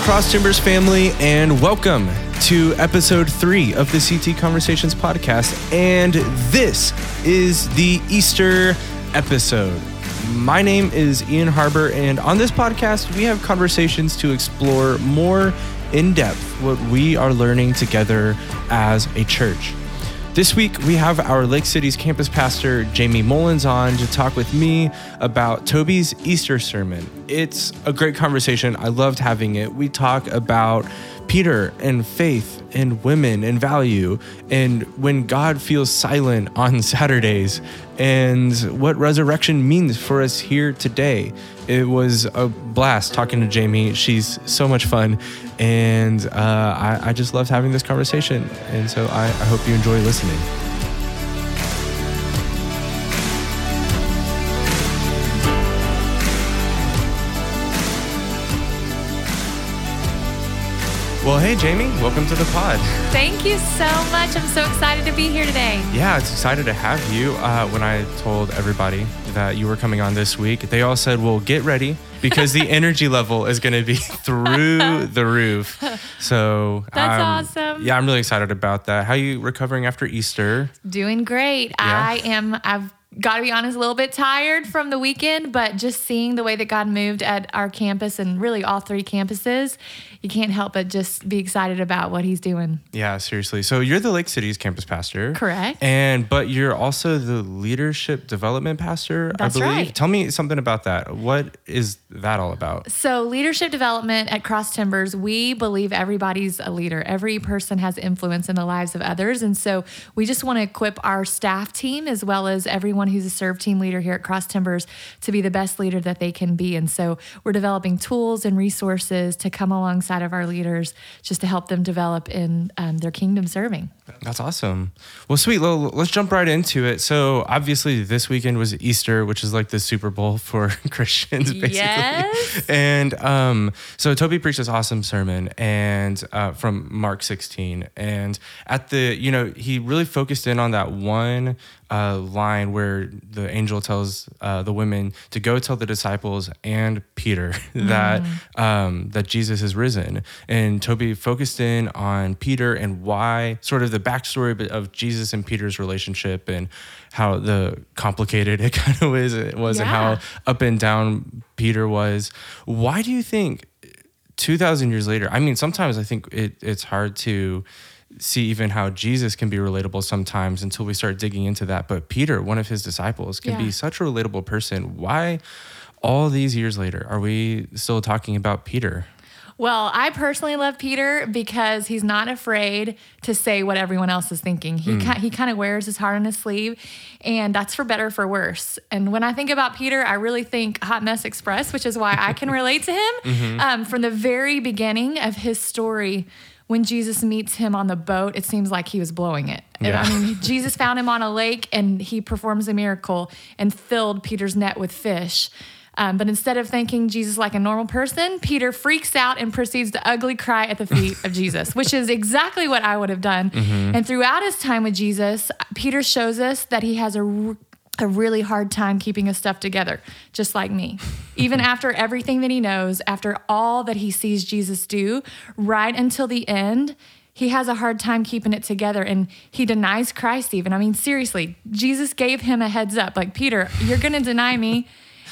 Cross Timbers family, and welcome to episode three of the CT Conversations podcast. And this is the Easter episode. My name is Ian Harber, and on this podcast, we have conversations to explore more in depth what we are learning together as a church. This week, we have our Lake Cities campus pastor, Jamie Mullins, on to talk with me about Toby's Easter sermon. It's a great conversation. I loved having it. We talk about Peter and faith and women and value and when God feels silent on Saturdays and what resurrection means for us here today. It was a blast talking to Jamie. She's so much fun. And uh, I, I, just loved having this conversation. And so I, I hope you enjoy listening. Well, hey, Jamie, welcome to the pod. Thank you so much. I'm so excited to be here today. Yeah, it's excited to have you. Uh, when I told everybody that you were coming on this week, they all said, well, get ready because the energy level is going to be through the roof. So that's um, awesome. Yeah, I'm really excited about that. How are you recovering after Easter? Doing great. Yeah. I am. I've got to be honest, a little bit tired from the weekend, but just seeing the way that God moved at our campus and really all three campuses, you can't help but just be excited about what he's doing. Yeah, seriously. So you're the Lake Cities campus pastor. Correct. And but you're also the leadership development pastor, That's I believe. Right. Tell me something about that. What is that all about? So leadership development at Cross Timbers, we believe everybody's a leader. Every person has influence in the lives of others. And so we just want to equip our staff team as well as everyone who's a serve team leader here at Cross Timbers to be the best leader that they can be. And so we're developing tools and resources to come alongside alongside of our leaders just to help them develop in um, their kingdom serving. That's awesome. Well, sweet. Let's jump right into it. So, obviously, this weekend was Easter, which is like the Super Bowl for Christians, basically. Yes. And um, so, Toby preached this awesome sermon, and uh, from Mark 16, and at the, you know, he really focused in on that one uh, line where the angel tells uh, the women to go tell the disciples and Peter that mm. um, that Jesus is risen. And Toby focused in on Peter and why, sort of the backstory of Jesus and Peter's relationship and how the complicated it kind of was, it was yeah. and how up and down Peter was. Why do you think 2,000 years later? I mean, sometimes I think it, it's hard to see even how Jesus can be relatable sometimes until we start digging into that. But Peter, one of his disciples, can yeah. be such a relatable person. Why, all these years later, are we still talking about Peter? Well, I personally love Peter because he's not afraid to say what everyone else is thinking. He mm. he kind of wears his heart on his sleeve, and that's for better for worse. And when I think about Peter, I really think Hot Mess Express, which is why I can relate to him. Mm-hmm. Um, from the very beginning of his story, when Jesus meets him on the boat, it seems like he was blowing it. Yeah. I mean, Jesus found him on a lake and he performs a miracle and filled Peter's net with fish. Um, but instead of thanking Jesus like a normal person, Peter freaks out and proceeds to ugly cry at the feet of Jesus, which is exactly what I would have done. Mm-hmm. And throughout his time with Jesus, Peter shows us that he has a a really hard time keeping his stuff together, just like me. Even after everything that he knows, after all that he sees Jesus do, right until the end, he has a hard time keeping it together and he denies Christ even. I mean, seriously, Jesus gave him a heads up like, Peter, you're going to deny me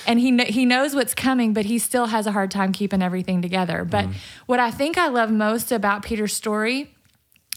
and he he knows what's coming, but he still has a hard time keeping everything together. But mm. what I think I love most about Peter's story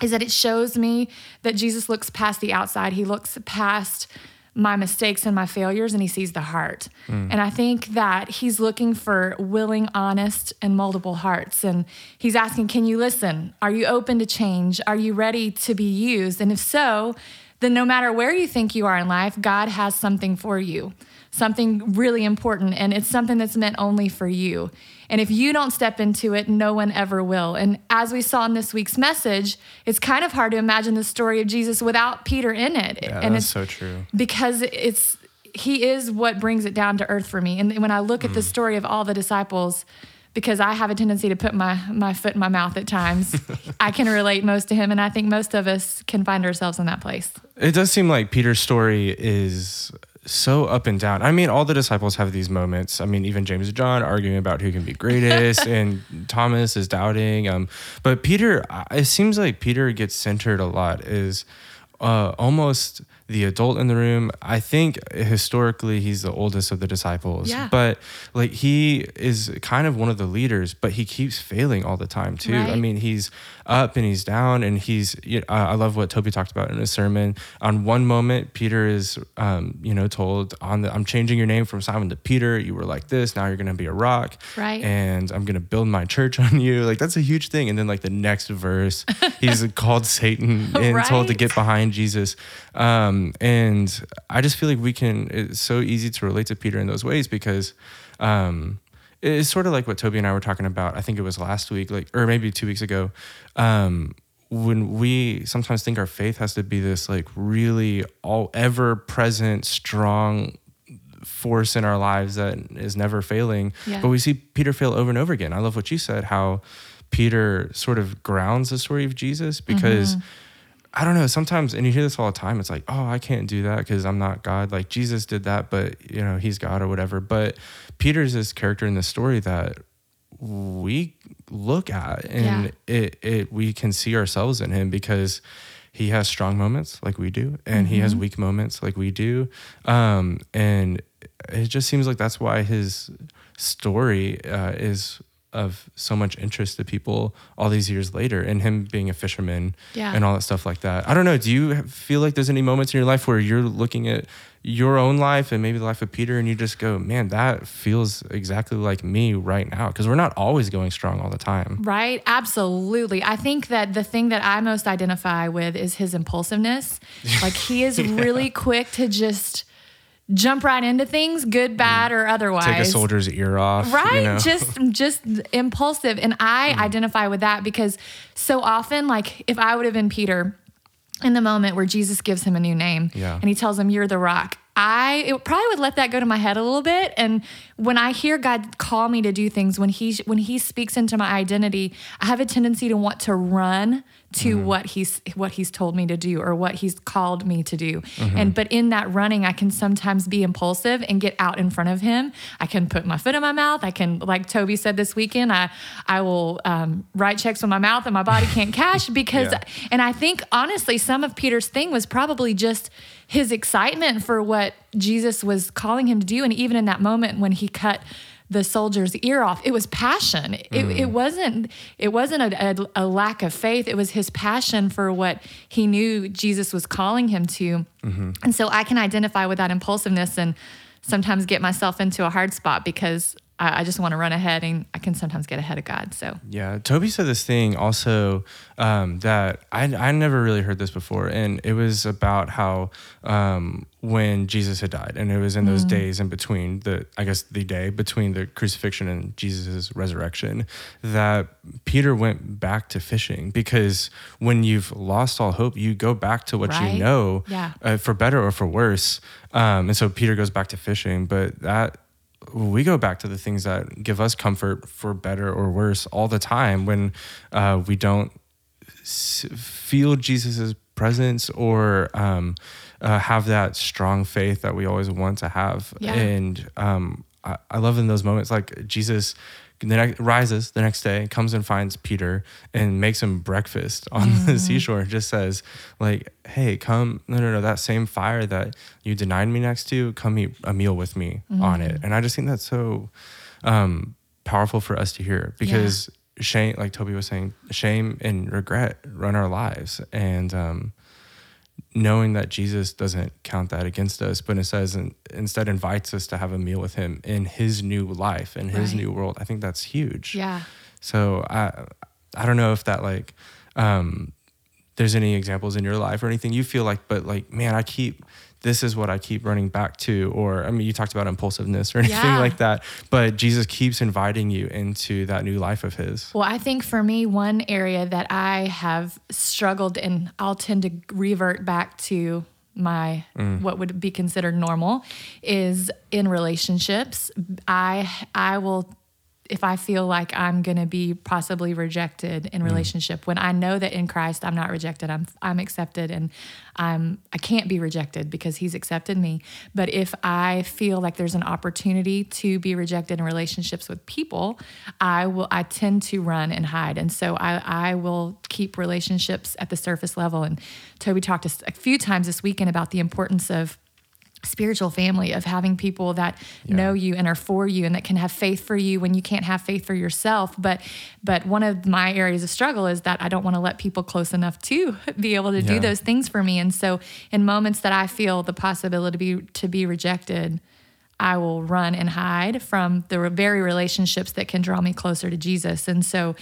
is that it shows me that Jesus looks past the outside. He looks past my mistakes and my failures and he sees the heart. Mm. And I think that he's looking for willing, honest, and moldable hearts. And he's asking, Can you listen? Are you open to change? Are you ready to be used? And if so, then no matter where you think you are in life, God has something for you something really important, and it's something that's meant only for you. And if you don't step into it, no one ever will. And as we saw in this week's message, it's kind of hard to imagine the story of Jesus without Peter in it. Yeah, and that's so true. Because it's he is what brings it down to earth for me. And when I look mm. at the mm. story of all the disciples, because I have a tendency to put my, my foot in my mouth at times. I can relate most to him, and I think most of us can find ourselves in that place. It does seem like Peter's story is so up and down. I mean, all the disciples have these moments. I mean, even James and John arguing about who can be greatest, and Thomas is doubting. Um, but Peter, it seems like Peter gets centered a lot. Is uh, almost the adult in the room. I think historically he's the oldest of the disciples, Yeah. but like he is kind of one of the leaders, but he keeps failing all the time too. I mean, he's up and he's down, and he's. you know, I love what Toby talked about in his sermon. On one moment, Peter is, um, you know, told on the, I'm changing your name from Simon to Peter. You were like this, now you're gonna be a rock, Right. And I'm gonna build my church on you. Like that's a huge thing. And then like the next verse, he's called Satan and told to get behind Jesus. Um, and I just feel like we can, it's so easy to relate to Peter in those ways because um, it's sort of like what Toby and I were talking about. I think it was last week, like, or maybe two weeks ago. Um, when we sometimes think our faith has to be this like really all ever present, strong force in our lives that is never failing. Yeah. But we see Peter fail over and over again. I love what you said, how Peter sort of grounds the story of Jesus because I don't know, sometimes, and you hear this all the time, it's like, oh, I can't do that because I'm not God. Like Jesus did that, but, you know, he's God or whatever. But Peter's this character in the story that we look at and it, it we can see ourselves in him because he has strong moments like we do and he has weak moments like we do um and it just seems like that's why his story uh, is of so much interest to people all these years later and him being a fisherman Yeah. and all that stuff like that i don't know do you feel like there's any moments in your life where you're looking at your own life and maybe the life of peter and you just go man that feels exactly like me right now because we're not always going strong all the time Right? Absolutely. I think that the thing that I most identify with is his impulsiveness. Like he is really quick to just jump right into things, good, bad, or otherwise. take a soldier's ear off right you know? just just impulsive and i Mm. identify with that because so often like if i would have been peter in the moment where jesus gives him a new name Yeah. and he tells him you're the rock i it probably would let that go to my head a little bit and when i hear god call me to do things when he when he speaks into my identity i have a tendency to want to run to Mm-hmm. what he's what he's told me to do or what he's called me to do Mm-hmm. and but in that running i can sometimes be impulsive and get out in front of him i can put my foot in my mouth i can like toby said this weekend i i will um, write checks with my mouth and my body can't cash because Yeah. and i think honestly some of peter's thing was probably just his excitement for what jesus was calling him to do and even in that moment when he cut the soldier's ear off. It was passion. It, it wasn't it wasn't a, a, a lack of faith. It was his passion for what he knew jesus was calling him to. And so i can identify with that impulsiveness and sometimes get myself into a hard spot because I, I just want to run ahead and i can sometimes get ahead of god so. Yeah, Toby said this thing also um, that I I never really heard this before, and it was about how um, when Jesus had died, and it was in those days in between the I guess the day between the crucifixion and Jesus' resurrection, that Peter went back to fishing because when you've lost all hope, you go back to what Right. you know, Yeah. uh, for better or for worse. Um, and so Peter goes back to fishing, but that we go back to the things that give us comfort for better or worse all the time when uh, we don't feel Jesus's presence or um, uh, have that strong faith that we always want to have. Yeah. And um, I, I love in those moments, like Jesus the next, rises the next day, comes and finds Peter and makes him breakfast on Mm-hmm. the seashore. and Just says, like, "Hey, come! No, no, no! That same fire that you denied me next to, come eat a meal with me on it." Mm-hmm. And I just think that's so um, powerful for us to hear because shame, like Toby was saying, shame and regret run our lives, and um, knowing that Jesus doesn't count that against us, but it says and instead invites us to have a meal with Him in His new life, in His Right. new world. I think that's huge. yeah So I, I don't know if that like, um, there's any examples in your life or anything you feel like, but like, man, I keep. This is what I keep running back to, or I mean, you talked about impulsiveness or anything Yeah. like that, but Jesus keeps inviting you into that new life of His. Well, I think for me, one area that I have struggled and I'll tend to revert back to my mm. what would be considered normal is in relationships. I I will if I feel like I'm going to be possibly rejected in mm. relationship when I know that in Christ I'm not rejected, I'm I'm accepted and I'm I can't be rejected because he's accepted me. But if I feel like there's an opportunity to be rejected in relationships with people, I will I tend to run and hide. And so I I will keep relationships at the surface level and Toby talked a few times this weekend about the importance of spiritual family of having people that yeah. know you and are for you and that can have faith for you when you can't have faith for yourself but but one of my areas of struggle is that I don't want to let people close enough to be able to yeah. do those things for me and so in moments that I feel the possibility to be, to be rejected I will run and hide from the very relationships that can draw me closer to Jesus and so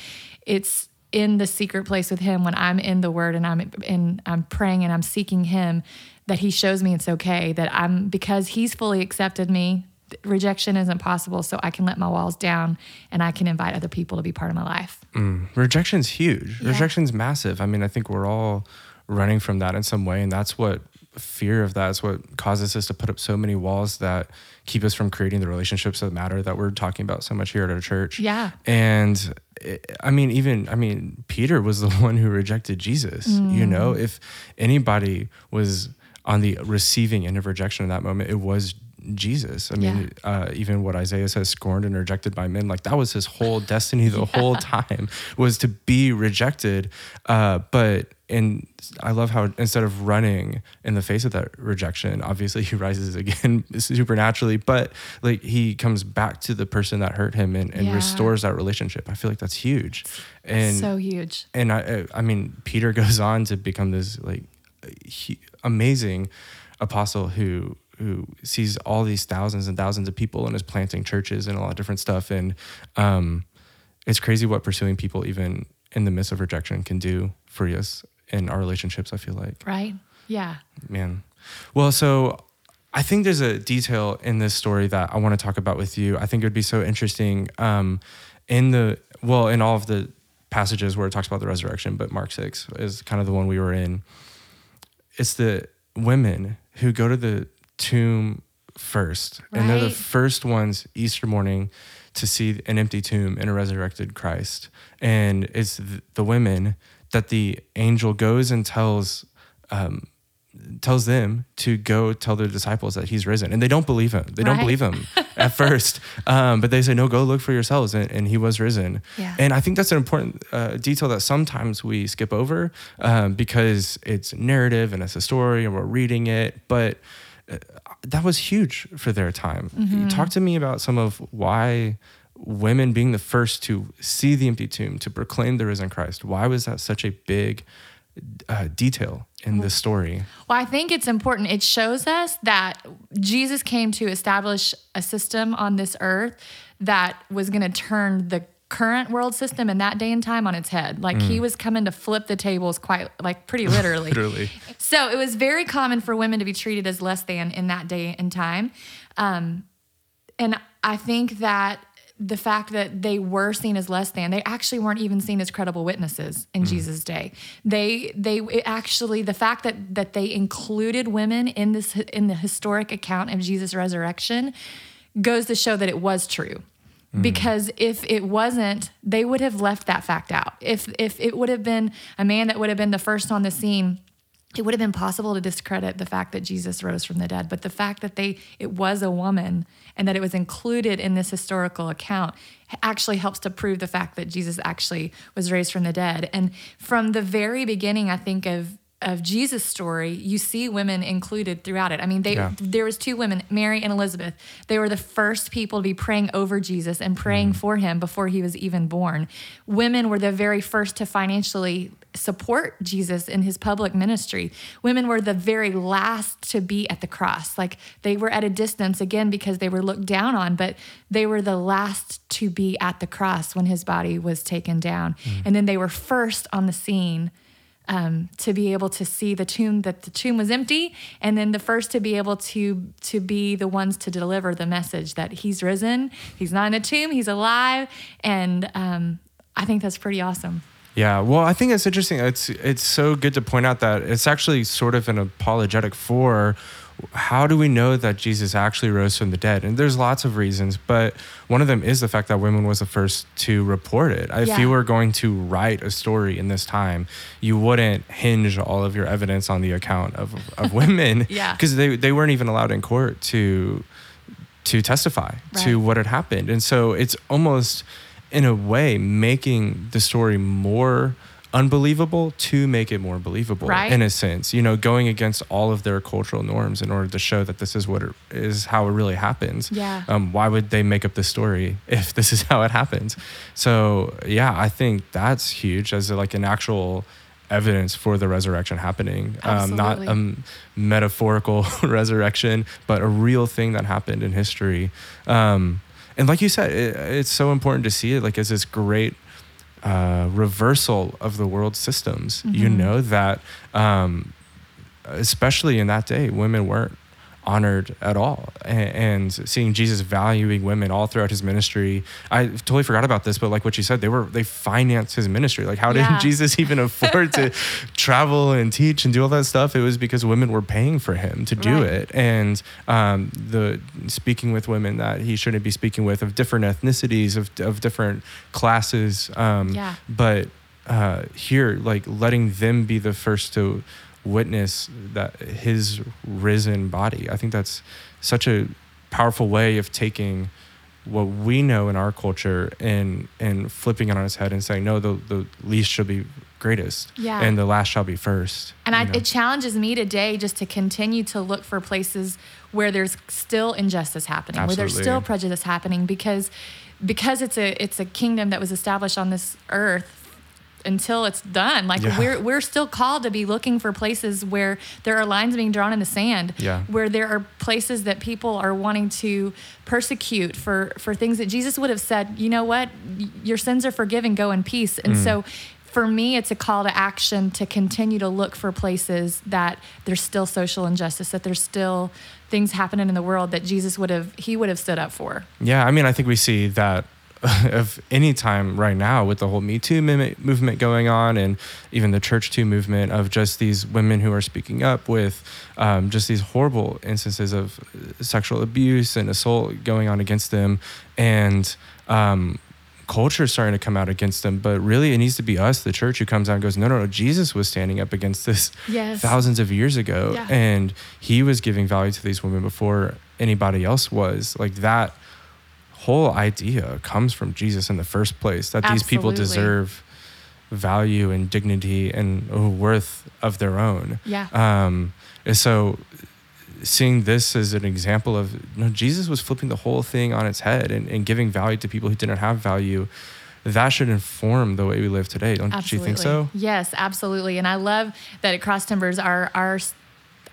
it's in the secret place with him when I'm in the word and I'm in I'm praying and I'm seeking him that he shows me it's okay that I'm because he's fully accepted me rejection isn't possible so I can let my walls down and I can invite other people to be part of my life. Mm. Rejection's huge. Yeah. Rejection's massive. I mean, I think we're all running from that in some way and that's what fear of that is what causes us to put up so many walls that keep us from creating the relationships that matter that we're talking about so much here at our church. Yeah. And it, I mean, even, I mean, Peter was the one who rejected Jesus. Mm. You know, if anybody was on the receiving end of rejection in that moment, it was Jesus. I mean, yeah. uh, even what Isaiah says, scorned and rejected by men, like that was his whole destiny the yeah. whole time was to be rejected. Uh, but and I love how instead of running in the face of that rejection, obviously he rises again supernaturally, but like he comes back to the person that hurt him and, and yeah. restores that relationship. I feel like that's huge. And so huge. And I, I mean, Peter goes on to become this like he, amazing apostle who who sees all these thousands and thousands of people and is planting churches and a lot of different stuff. And um, it's crazy what pursuing people, even in the midst of rejection, can do for us in our relationships. I feel like right, yeah, man. Well, so I think there's a detail in this story that I want to talk about with you. I think it would be so interesting um, in the well in all of the passages where it talks about the resurrection, but Mark six is kind of the one we were in it's the women who go to the tomb first. Right. And they're the first ones Easter morning to see an empty tomb and a resurrected Christ. And it's the women that the angel goes and tells um, tells them to go tell their disciples that he's risen and they don't believe him they right. don't believe him at first um, but they say no go look for yourselves and, and he was risen yeah. and i think that's an important uh, detail that sometimes we skip over um, because it's narrative and it's a story and we're reading it but uh, that was huge for their time mm-hmm. talk to me about some of why women being the first to see the empty tomb to proclaim the risen christ why was that such a big uh, detail in this story? Well, I think it's important. It shows us that Jesus came to establish a system on this earth that was going to turn the current world system in that day and time on its head. Like mm. he was coming to flip the tables quite like pretty literally. literally. So it was very common for women to be treated as less than in that day and time. Um, and I think that the fact that they were seen as less than they actually weren't even seen as credible witnesses in mm. jesus day they they actually the fact that that they included women in this in the historic account of jesus resurrection goes to show that it was true mm. because if it wasn't they would have left that fact out if if it would have been a man that would have been the first on the scene it would have been possible to discredit the fact that Jesus rose from the dead, but the fact that they it was a woman and that it was included in this historical account actually helps to prove the fact that Jesus actually was raised from the dead. And from the very beginning, I think of of Jesus' story, you see women included throughout it. I mean, they yeah. there was two women, Mary and Elizabeth. They were the first people to be praying over Jesus and praying mm. for him before he was even born. Women were the very first to financially support Jesus in his public ministry. Women were the very last to be at the cross. Like they were at a distance again because they were looked down on, but they were the last to be at the cross when his body was taken down. Mm. And then they were first on the scene um, to be able to see the tomb that the tomb was empty, and then the first to be able to to be the ones to deliver the message that he's risen, he's not in a tomb, he's alive, and um, I think that's pretty awesome. Yeah, well, I think it's interesting. It's it's so good to point out that it's actually sort of an apologetic for how do we know that Jesus actually rose from the dead? And there's lots of reasons, but one of them is the fact that women was the first to report it. If Yeah. you were going to write a story in this time, you wouldn't hinge all of your evidence on the account of, of women Yeah. because they, they weren't even allowed in court to to testify to what had happened. And so it's almost in a way making the story more unbelievable to make it more believable Right. in a sense you know going against all of their cultural norms in order to show that this is what it is how it really happens. Yeah. um, why would they make up the story if this is how it happens? So yeah i think that's huge as like an actual evidence for the resurrection happening. Um, not a metaphorical resurrection but a real thing that happened in history. Um, and like you said it, it's so important to see it like as this great uh, reversal of the world systems. You Mhm. know that, um, especially in that day, women weren't honored at all. And, seeing Jesus valuing women all throughout his ministry, I totally forgot about this, but like what you said, they were they financed his ministry. Like, how did Jesus even afford to travel and teach and do all that stuff? It was because women were paying for him to do Right. it. And um, the speaking with women that he shouldn't be speaking with of different ethnicities, of, of different classes. Um, Yeah. But uh, here, like letting them be the first to witness that his risen body. I think that's such a powerful way of taking what we know in our culture and and flipping it on its head and saying no the the least shall be greatest Yeah. and the last shall be first And I, it challenges me today just to continue to look for places where there's still injustice happening, where there's still prejudice happening, because because it's a it's a kingdom that was established on this earth until it's done. Like Yeah. we're we're still called to be looking for places where there are lines being drawn in the sand. Yeah. Where there are places that people are wanting to persecute for for things that Jesus would have said, you know what, your sins are forgiven, go in peace. And Mm. so for me, it's a call to action to continue to look for places that there's still social injustice, that there's still things happening in the world that Jesus would have he would have stood up for. Yeah, I mean, I think we see that of any time right now with the whole Me Too movement going on, and even the Church Too movement of just these women who are speaking up with um, just these horrible instances of uh, sexual abuse and assault going on against them, and um, culture is starting to come out against them. But really, it needs to be us, the church, who comes out and goes, "No, no, no! Jesus was standing up against this Yes. thousands of years ago, Yeah. and he was giving value to these women before anybody else was." Like that whole idea comes from Jesus in the first place that these people deserve value and dignity and worth of their own. Yeah. Um, and so seeing this as an example of you know, Jesus was flipping the whole thing on its head and, and giving value to people who didn't have value, that should inform the way we live today. Don't you think so? Yes, absolutely. And I love that at Cross Timbers, our our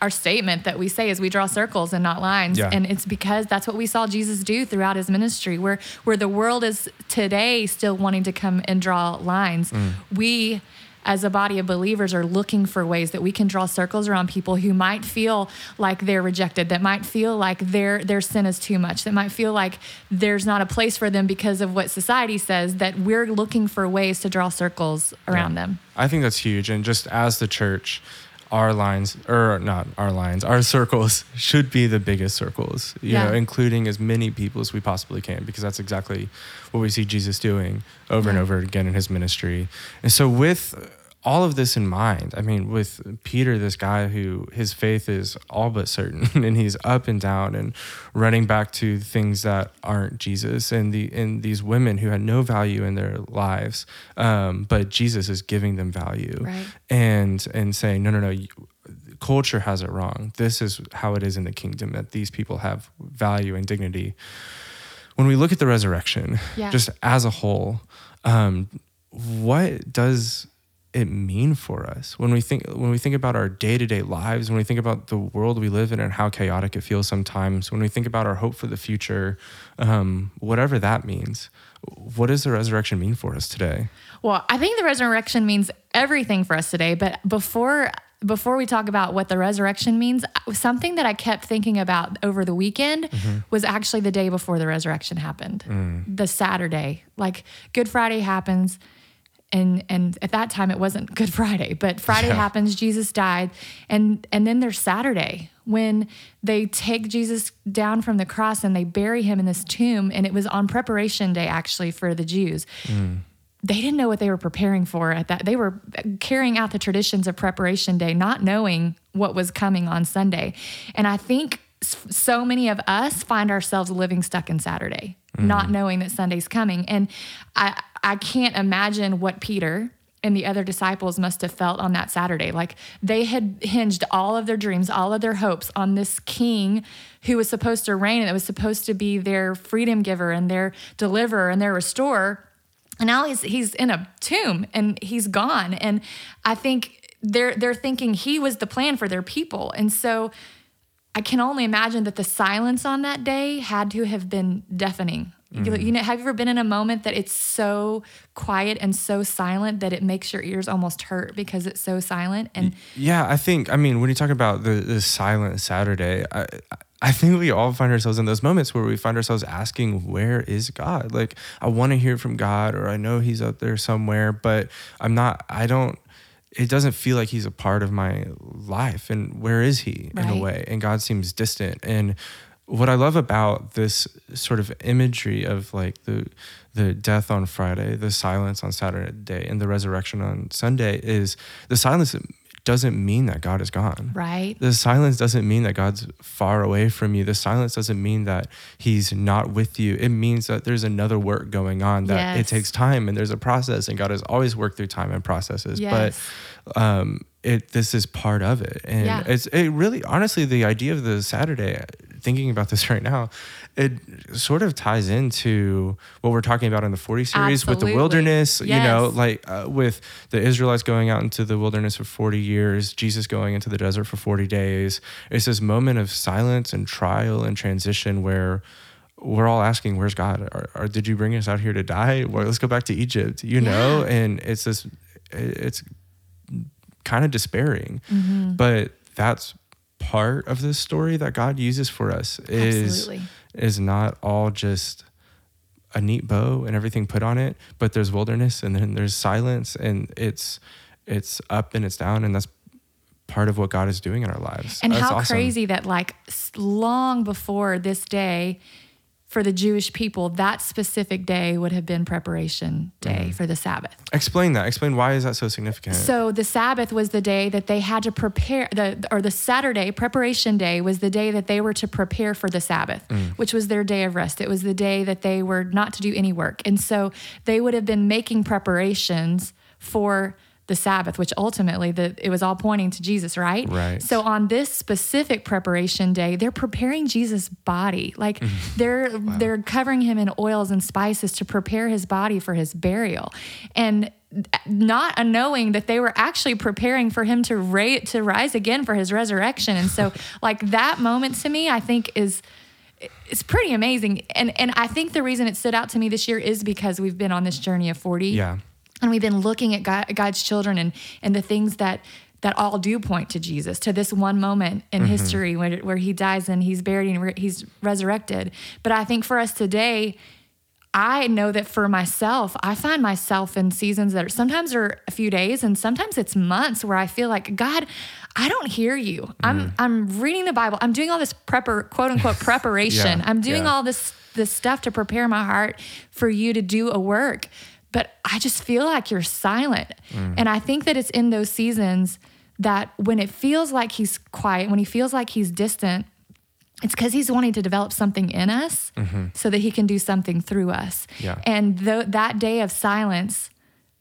our statement that we say is we draw circles and not lines, Yeah. and it's because that's what we saw Jesus do throughout his ministry. Where where the world is today still wanting to come and draw lines, Mm. we. As a body of believers, are looking for ways that we can draw circles around people who might feel like they're rejected, that might feel like their their sin is too much, that might feel like there's not a place for them because of what society says. That we're looking for ways to draw circles around Yeah. them. I think that's huge. And just as the church, our lines, or not our lines, our circles should be the biggest circles, you Yeah. know, including as many people as we possibly can, because that's exactly what we see Jesus doing over and over again in his ministry. And so, with all of this in mind, I mean, with Peter, this guy who his faith is all but certain, and he's up and down and running back to things that aren't Jesus, and the and these women who had no value in their lives, um, but Jesus is giving them value, Right. and and saying, no, no, no. You, Culture has it wrong. This is how it is in the kingdom that these people have value and dignity. When we look at the resurrection, Yeah. just as a whole, um, what does it mean for us when we think when we think about our day-to-day lives when we think about the world we live in and how chaotic it feels sometimes when we think about our hope for the future um, whatever that means what does the resurrection mean for us today Well, I think the resurrection means everything for us today. But before before we talk about what the resurrection means, something that I kept thinking about over the weekend was actually the day before the resurrection happened, the Saturday. Like Good Friday happens. And and at that time it wasn't Good Friday, but Friday Yeah. happens, Jesus died, and and then there's Saturday when they take Jesus down from the cross and they bury him in this tomb, and it was on preparation day actually for the Jews. Hmm. They didn't know what they were preparing for at that. They were carrying out the traditions of preparation day, not knowing what was coming on Sunday. And I think so many of us find ourselves living stuck in Saturday, not mm. knowing that Sunday's coming. And I I can't imagine what Peter and the other disciples must have felt on that Saturday. Like they had hinged all of their dreams, all of their hopes on this king who was supposed to reign and that was supposed to be their freedom giver and their deliverer and their restorer. And now he's he's in a tomb and he's gone. And I think they're they're thinking he was the plan for their people. And so I can only imagine that the silence on that day had to have been deafening. You- mm. You know, have you ever been in a moment that it's so quiet and so silent that it makes your ears almost hurt because it's so silent? And Yeah, I think. I mean, when you talk about the, the silent Saturday, I I think we all find ourselves in those moments where we find ourselves asking, "Where is God?" Like, I want to hear from God, or I know He's out there somewhere, but I'm not. I don't. It doesn't feel like He's a part of my life, and where is He in a way? And God seems distant. And what I love about this sort of imagery of like the the death on Friday, the silence on Saturday, and the resurrection on Sunday is the silence doesn't mean that God is gone. right, The silence doesn't mean that God's far away from you. The silence doesn't mean that He's not with you. It means that there's another work going on, that it takes time and there's a process, and God has always worked through time and processes. Yes. But um, it this is part of it, and Yeah. it's it really honestly the idea of the Saturday. Thinking about this right now, it sort of ties into what we're talking about in the 40 series with the Absolutely. wilderness. You know, like uh, with the Israelites going out into the wilderness for 40 years, Jesus going into the desert for 40 days. It's this moment of silence and trial and transition where we're all asking, "Where's God? Or, or did you bring us out here to die? Well, let's go back to Egypt." You know, Yeah. and it's this, it's kind of despairing, Mm-hmm. but that's part of the story that God uses for us. Is Absolutely. is not all just a neat bow and everything put on it, but there's wilderness and then there's silence and it's it's up and it's down and that's part of what God is doing in our lives. And That's how awesome. crazy that, like, long before this day, for the Jewish people, that specific day would have been preparation day Mm-hmm. for the Sabbath. Explain that. Explain why is that so significant? So the Sabbath was the day that they had to prepare the or the Saturday preparation day was the day that they were to prepare for the Sabbath, which was their day of rest. It was the day that they were not to do any work. And so they would have been making preparations for the Sabbath, which ultimately the it was all pointing to Jesus, right? Right. So on this specific preparation day, they're preparing Jesus' body. Like mm-hmm. they're they're covering him in oils and spices to prepare his body for his burial. And not knowing that they were actually preparing for him to ra- to rise again for his resurrection. And so like that moment to me, I think is it's pretty amazing. And and I think the reason it stood out to me this year is because we've been on this journey of 40 yeah. And we've been looking at God, God's children and and the things that that all do point to Jesus, to this one moment in mm-hmm. history where, where he dies and he's buried and re- he's resurrected. But I think for us today, I know that for myself, I find myself in seasons that are sometimes are a few days and sometimes it's months where I feel like, God, I don't hear you. I'm mm-hmm. I'm reading the Bible. I'm doing all this prepar quote unquote preparation. Yeah, I'm doing yeah. all this this stuff to prepare my heart for you to do a work. But I just feel like you're silent. Mm. And I think that it's in those seasons that when it feels like he's quiet, when he feels like he's distant, it's because he's wanting to develop something in us mm-hmm. so that he can do something through us. Yeah. And tho- that day of silence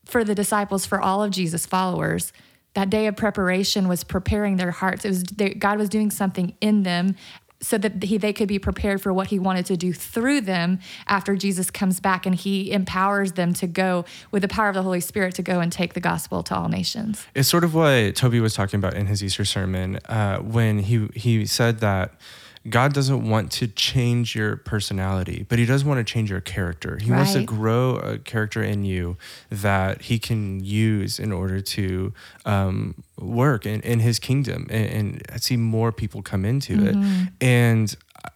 for the disciples, for all of Jesus' followers, that day of preparation was preparing their hearts. It was they, God was doing something in them so that he, they could be prepared for what he wanted to do through them after Jesus comes back and he empowers them to go with the power of the Holy Spirit to go and take the gospel to all nations. It's sort of what Toby was talking about in his Easter sermon uh, when he he said that God doesn't want to change your personality, but He does want to change your character. He wants to grow a character in you that He can use in order to um, work in, in His kingdom and, and see more people come into it. And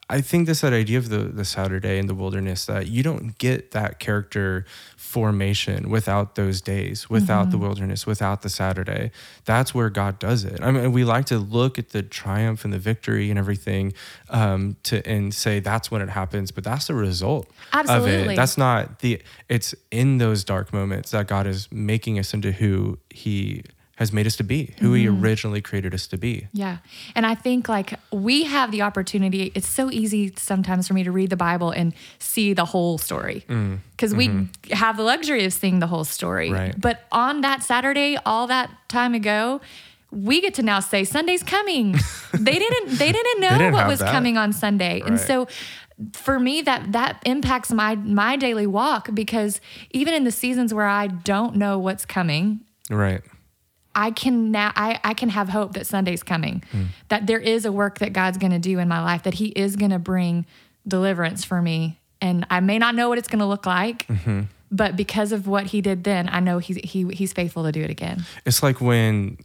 I think this that idea of the the Saturday in the wilderness that you don't get that character formation without those days, without Mm-hmm. the wilderness, without the Saturday. That's where God does it. I mean, we like to look at the triumph and the victory and everything um, to and say that's when it happens, but that's the result of it. That's not the. It's in those dark moments that God is making us into who He has made us to be, who He Mm-hmm. originally created us to be. Yeah. And I think like we have the opportunity, it's so easy sometimes for me to read the Bible and see the whole story because we have the luxury of seeing the whole story. Mm. Right. But on that Saturday, all that time ago, we get to now say Sunday's coming. they didn't they didn't know didn't what was that. coming on Sunday. And so for me that that impacts my my daily walk because even in the seasons where I don't know what's coming, Right. I can now I, I can have hope that Sunday's coming. Hmm. That there is a work that God's gonna do in my life, that He is gonna bring deliverance for me. And I may not know what it's gonna look like, Mm-hmm. but because of what he did then, I know he's he, he's faithful to do it again. It's like when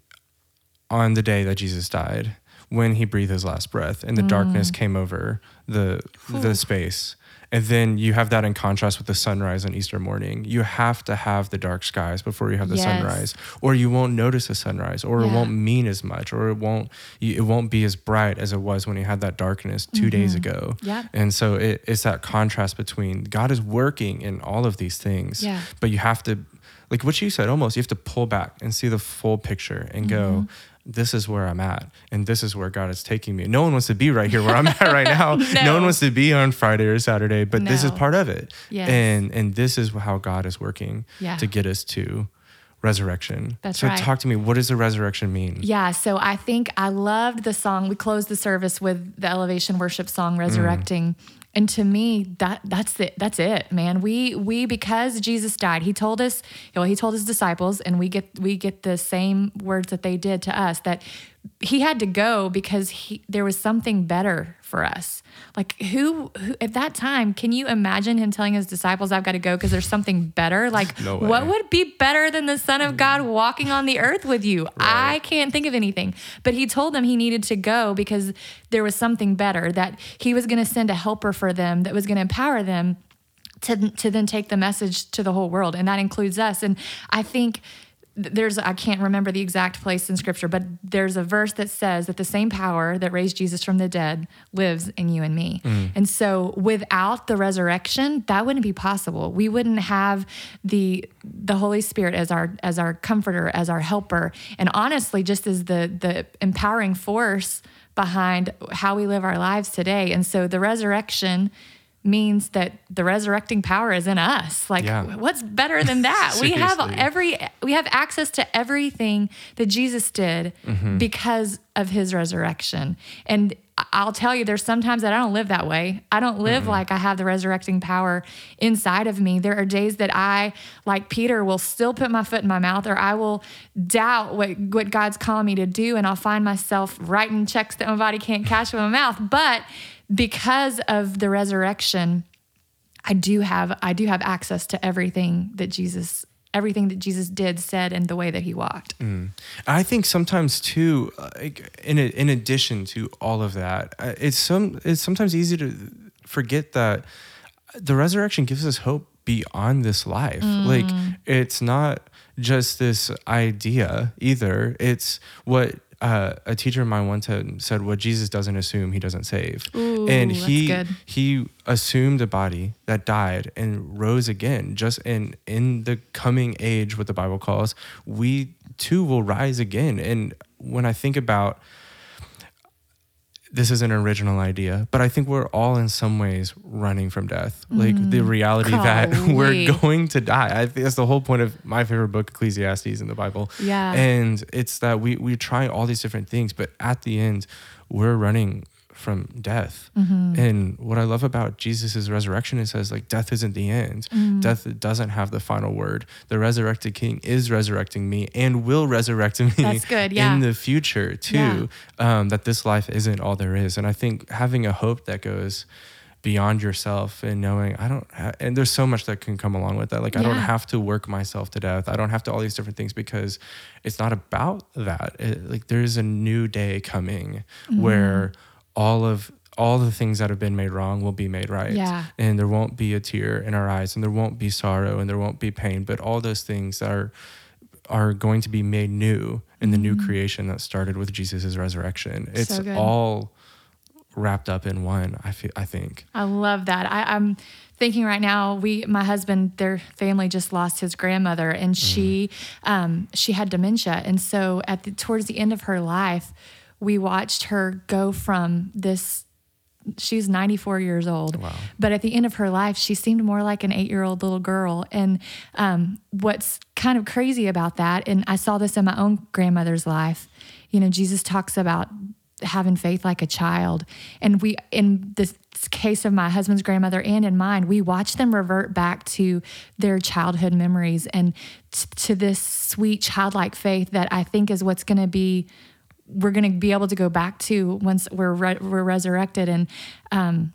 on the day that Jesus died, when he breathed his last breath and the Mm. darkness came over the the space. And then you have that in contrast with the sunrise on Easter morning. You have to have the dark skies before you have the Yes. sunrise, or you won't notice the sunrise, or it won't mean as much, or it won't it won't be as bright as it was when you had that darkness 2 days ago. Mm-hmm. Yeah. And so it, it's that contrast between God is working in all of these things, Yeah. but you have to like what you said almost you have to pull back and see the full picture and go Mm-hmm. this is where i'm at and this is where god is taking me no one wants to be right here where i'm at right now no. No. one wants to be on friday or saturday but this is part of it Yes. and and this is how god is working Yeah. to get us to resurrection That's so right. talk to me what does the resurrection mean Yeah, so I think I loved the song. We closed the service with the elevation worship song "Resurrecting," and to me, that that's it. That's it, man. We we because Jesus died, He told us. Well, He told His disciples, and we get we get the same words that they did to us. That He had to go because he there was something better for us. Like who, who at that time? Can you imagine Him telling His disciples, "I've got to go because there's something better"? Like No what would be better than the Son of God mm. walking on the earth with you? I can't think of anything. But he told them he needed to go because there was something better, that he was going to send a helper for them that was going to empower them to, to then take the message to the whole world. And that includes us. And I think th- there's, I can't remember the exact place in scripture, but there's a verse that says that the same power that raised Jesus from the dead lives in you and me. Mm. And so without the resurrection, that wouldn't be possible. We wouldn't have the, the Holy Spirit as our, as our comforter, as our helper. And honestly, just as the, the empowering force behind how we live our lives today. And so the resurrection means that the resurrecting power is in us. Like Yeah. what's better than that? we have every we have access to everything that Jesus did Mm-hmm. because of his resurrection. And I'll tell you there's sometimes that I don't live that way. I don't live like I have the resurrecting power inside of me. There are days that I like Peter will still put my foot in my mouth or I will doubt what what God's calling me to do and I'll find myself writing checks that my body can't cash with my mouth. But because of the resurrection, I do have I do have access to everything that Jesus everything that Jesus did, said, and the way that he walked. I think sometimes too, like in a, in addition to all of that, uh, it's some it's sometimes easy to forget that the resurrection gives us hope beyond this life. Like it's not just this idea either. It's what uh, a teacher of mine once said: "What Jesus doesn't assume, he doesn't save." Ooh, and he he assumed a body that died and rose again. Just in in the coming age what the bible calls we too will rise again. And when i think about this is an original idea but i think we're all in some ways running from death. Like the mm. reality that we're going to die. I think that's the whole point of my favorite book ecclesiastes in the bible. Yeah. and it's that we we try all these different things but at the end we're running from death. Mm-hmm. and what i love about jesus' resurrection it says like death isn't the end. Mm-hmm. death doesn't have the final word. The resurrected king is resurrecting me and will resurrect me That's good, yeah. in the future too um, that this life isn't all there is. And i think having a hope that goes beyond yourself and knowing i don't ha- and there's so much that can come along with that. Like i don't have to work myself to death. I don't have to all these different things because it's not about that. It- like there's a new day coming Mm-hmm. where all of all the things that have been made wrong will be made right. Yeah. And there won't be a tear in our eyes and there won't be sorrow and there won't be pain, but all those things are are going to be made new in the new creation that started with Jesus' resurrection. It's Mm-hmm. So all wrapped up in one, I feel I think. I love that. I, I'm thinking right now. We, my husband, their family just lost his grandmother, and she, um, she had dementia, and so at the towards the end of her life, we watched her go from this. She's 94 years old, Wow. but at the end of her life, she seemed more like an eight-year-old little girl. And um, what's kind of crazy about that, and I saw this in my own grandmother's life. You know, Jesus talks about having faith like a child. And we, in this case of my husband's grandmother and in mine, we watch them revert back to their childhood memories and t- to this sweet childlike faith that I think is what's going to be, we're going to be able to go back to once we're, re- we're resurrected. And, um,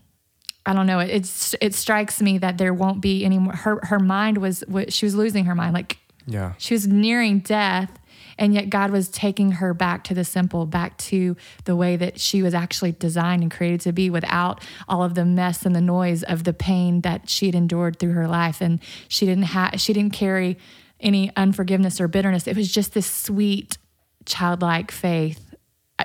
I don't know. It it's, it strikes me that there won't be any more. Her her mind was she was losing her mind. Like Yeah. she was nearing death, and yet God was taking her back to the simple, back to the way that she was actually designed and created to be without all of the mess and the noise of the pain that she had endured through her life. And she didn't have, she didn't carry any unforgiveness or bitterness. It was just this sweet, childlike faith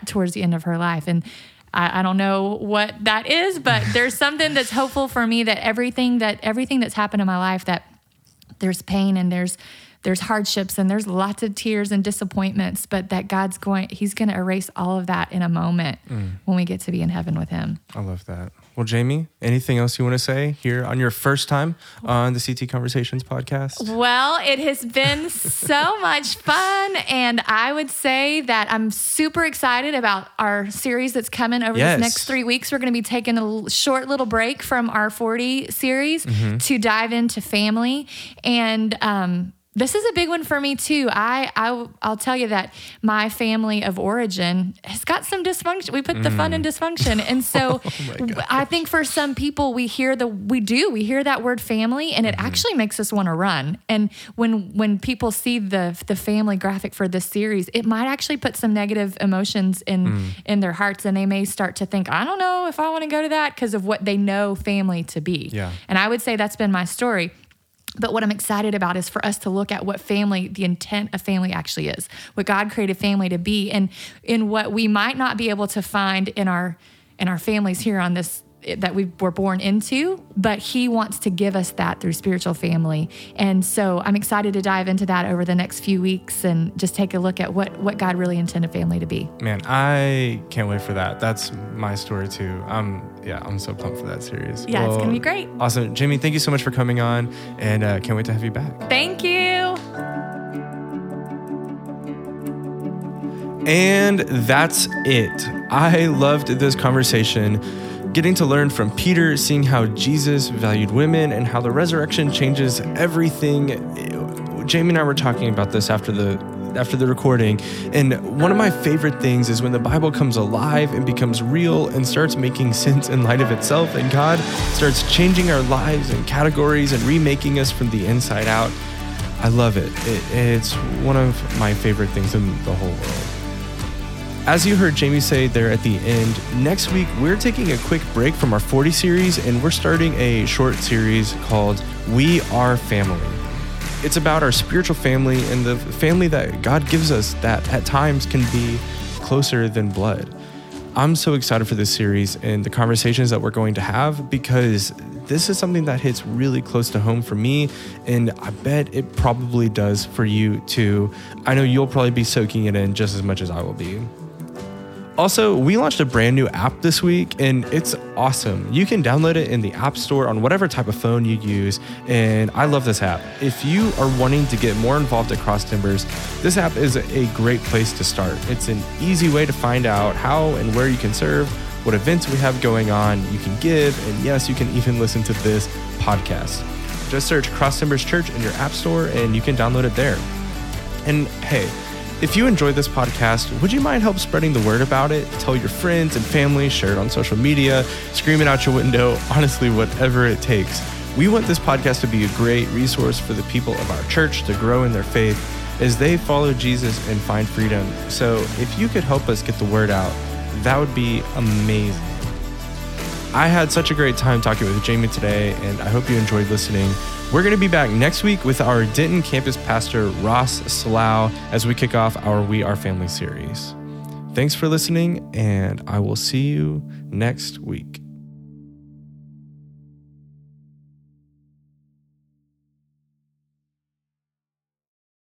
towards the end of her life. And I, I don't know what that is, but there's something that's hopeful for me that everything that everything that's happened in my life that there's pain and there's there's hardships and there's lots of tears and disappointments, but that God's going He's going to erase all of that in a moment mm. when we get to be in heaven with Him. I love that. Well, Jamie, anything else you want to say here on your first time on the CT Conversations podcast? Well, it has been so much fun. And I would say that I'm super excited about our series that's coming over Yes. this next three weeks. We're going to be taking a short little break from our 40 series to dive into family. And, um, this is a big one for me too. I, I I'll tell you that my family of origin has got some dysfunction. We put the fun in mm. dysfunction, and so oh I think for some people we hear the we do we hear that word family, and it mm-hmm. actually makes us want to run. And when when people see the the family graphic for this series, it might actually put some negative emotions in mm. in their hearts, and they may start to think, I don't know if I want to go to that because of what they know family to be. Yeah. And I would say that's been my story. But what I'm excited about is for us to look at what family, the intent of family actually is, what God created family to be, and in what we might not be able to find in our in our families here on this that we were born into, but He wants to give us that through spiritual family. And so I'm excited to dive into that over the next few weeks and just take a look at what what God really intended family to be. Man, I can't wait for that. That's my story too. Um, yeah, I'm so pumped for that series. Yeah, it's gonna be great. Awesome, Jamie. Thank you so much for coming on, and uh, can't wait to have you back. Thank you. And that's it. I loved this conversation, getting to learn from Peter, seeing how Jesus valued women and how the resurrection changes everything. Jamie and I were talking about this after the after the recording, and one of my favorite things is when the Bible comes alive and becomes real and starts making sense in light of itself, and God starts changing our lives and categories and remaking us from the inside out. I love it. it it's one of my favorite things in the whole world. As you heard Jamie say there at the end, next week we're taking a quick break from our 40 series and we're starting a short series called We Are Family. It's about our spiritual family and the family that God gives us that at times can be closer than blood. I'm so excited for this series and the conversations that we're going to have because this is something that hits really close to home for me, and I bet it probably does for you too. I know you'll probably be soaking it in just as much as I will be. Also, we launched a brand new app this week and it's awesome. You can download it in the App Store on whatever type of phone you use, and I love this app. If you are wanting to get more involved at Cross Timbers, this app is a great place to start. It's an easy way to find out how and where you can serve, what events we have going on, you can give, and yes, you can even listen to this podcast. Just search Cross Timbers Church in your App Store and you can download it there. And hey, if you enjoy this podcast, would you mind help spreading the word about it? Tell your friends and family, share it on social media, scream it out your window, honestly, whatever it takes. We want this podcast to be a great resource for the people of our church to grow in their faith as they follow Jesus and find freedom. So if you could help us get the word out, that would be amazing. I had such a great time talking with Jamie today, and I hope you enjoyed listening. We're going to be back next week with our Denton campus pastor, Ross Salau, as we kick off our We Are Family series. Thanks for listening, and I will see you next week.